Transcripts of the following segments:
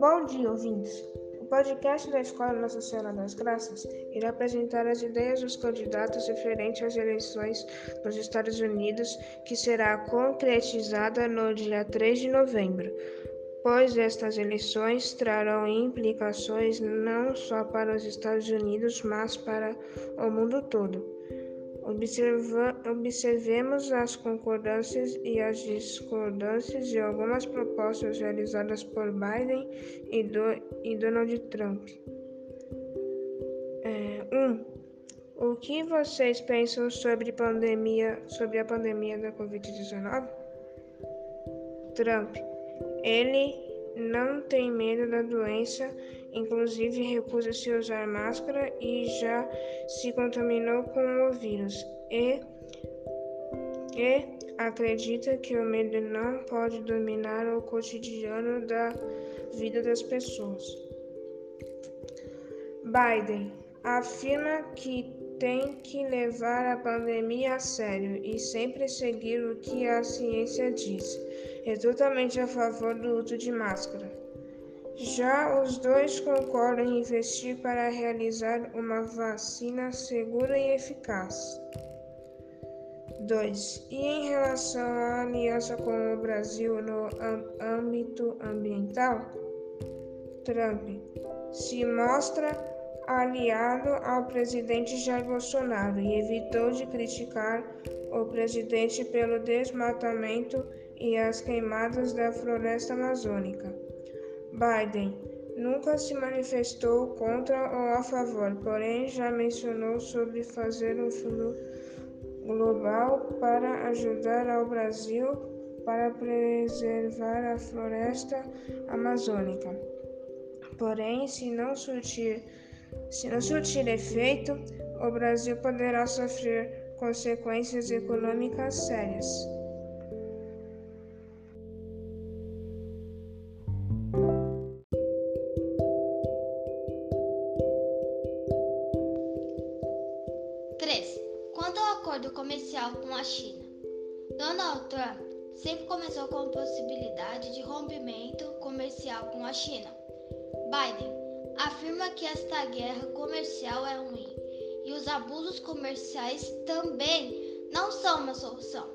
Bom dia, ouvintes. O podcast da Escola Nossa Senhora das Graças irá apresentar as ideias dos candidatos referentes às eleições nos Estados Unidos, que será concretizada no dia 3 de novembro, pois estas eleições trarão implicações não só para os Estados Unidos, mas para o mundo todo. Observa, observemos as concordâncias e as discordâncias de algumas propostas realizadas por Biden e, do, e Donald Trump. 1. É, um, o que vocês pensam sobre, pandemia, sobre a pandemia da Covid-19? Trump. Ele não tem medo da doença, inclusive recusa-se usar máscara e já se contaminou com o vírus. E, e acredita que o medo não pode dominar o cotidiano da vida das pessoas. Biden afirma que tem que levar a pandemia a sério e sempre seguir o que a ciência diz. É totalmente a favor do uso de máscara. Já os dois concordam em investir para realizar uma vacina segura e eficaz. 2. E em relação à aliança com o Brasil no âmbito ambiental? Trump se mostra aliado ao presidente Jair Bolsonaro e evitou de criticar o presidente pelo desmatamento e as queimadas da floresta amazônica. Biden nunca se manifestou contra ou a favor, porém já mencionou sobre fazer um fundo global para ajudar ao Brasil para preservar a floresta amazônica. Porém, se não surtir se não surtir efeito, o Brasil poderá sofrer consequências econômicas sérias. Três. Quanto ao acordo comercial com a China, Donald Trump sempre começou com a possibilidade de rompimento comercial com a China. Biden afirma que esta guerra comercial é ruim e os abusos comerciais também não são uma solução.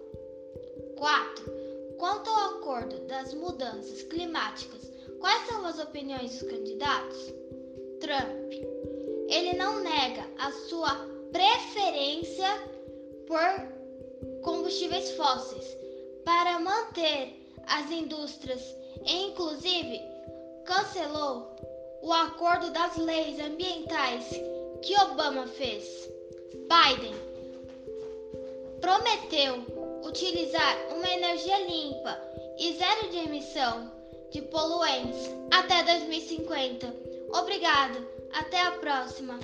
4. Quanto ao acordo das mudanças climáticas, quais são as opiniões dos candidatos? Trump. Ele não nega a sua preferência por combustíveis fósseis para manter as indústrias e, inclusive, cancelou o acordo das leis ambientais que Obama fez. Biden prometeu utilizar uma energia limpa e zero de emissão de poluentes até 2050. Obrigado, até a próxima.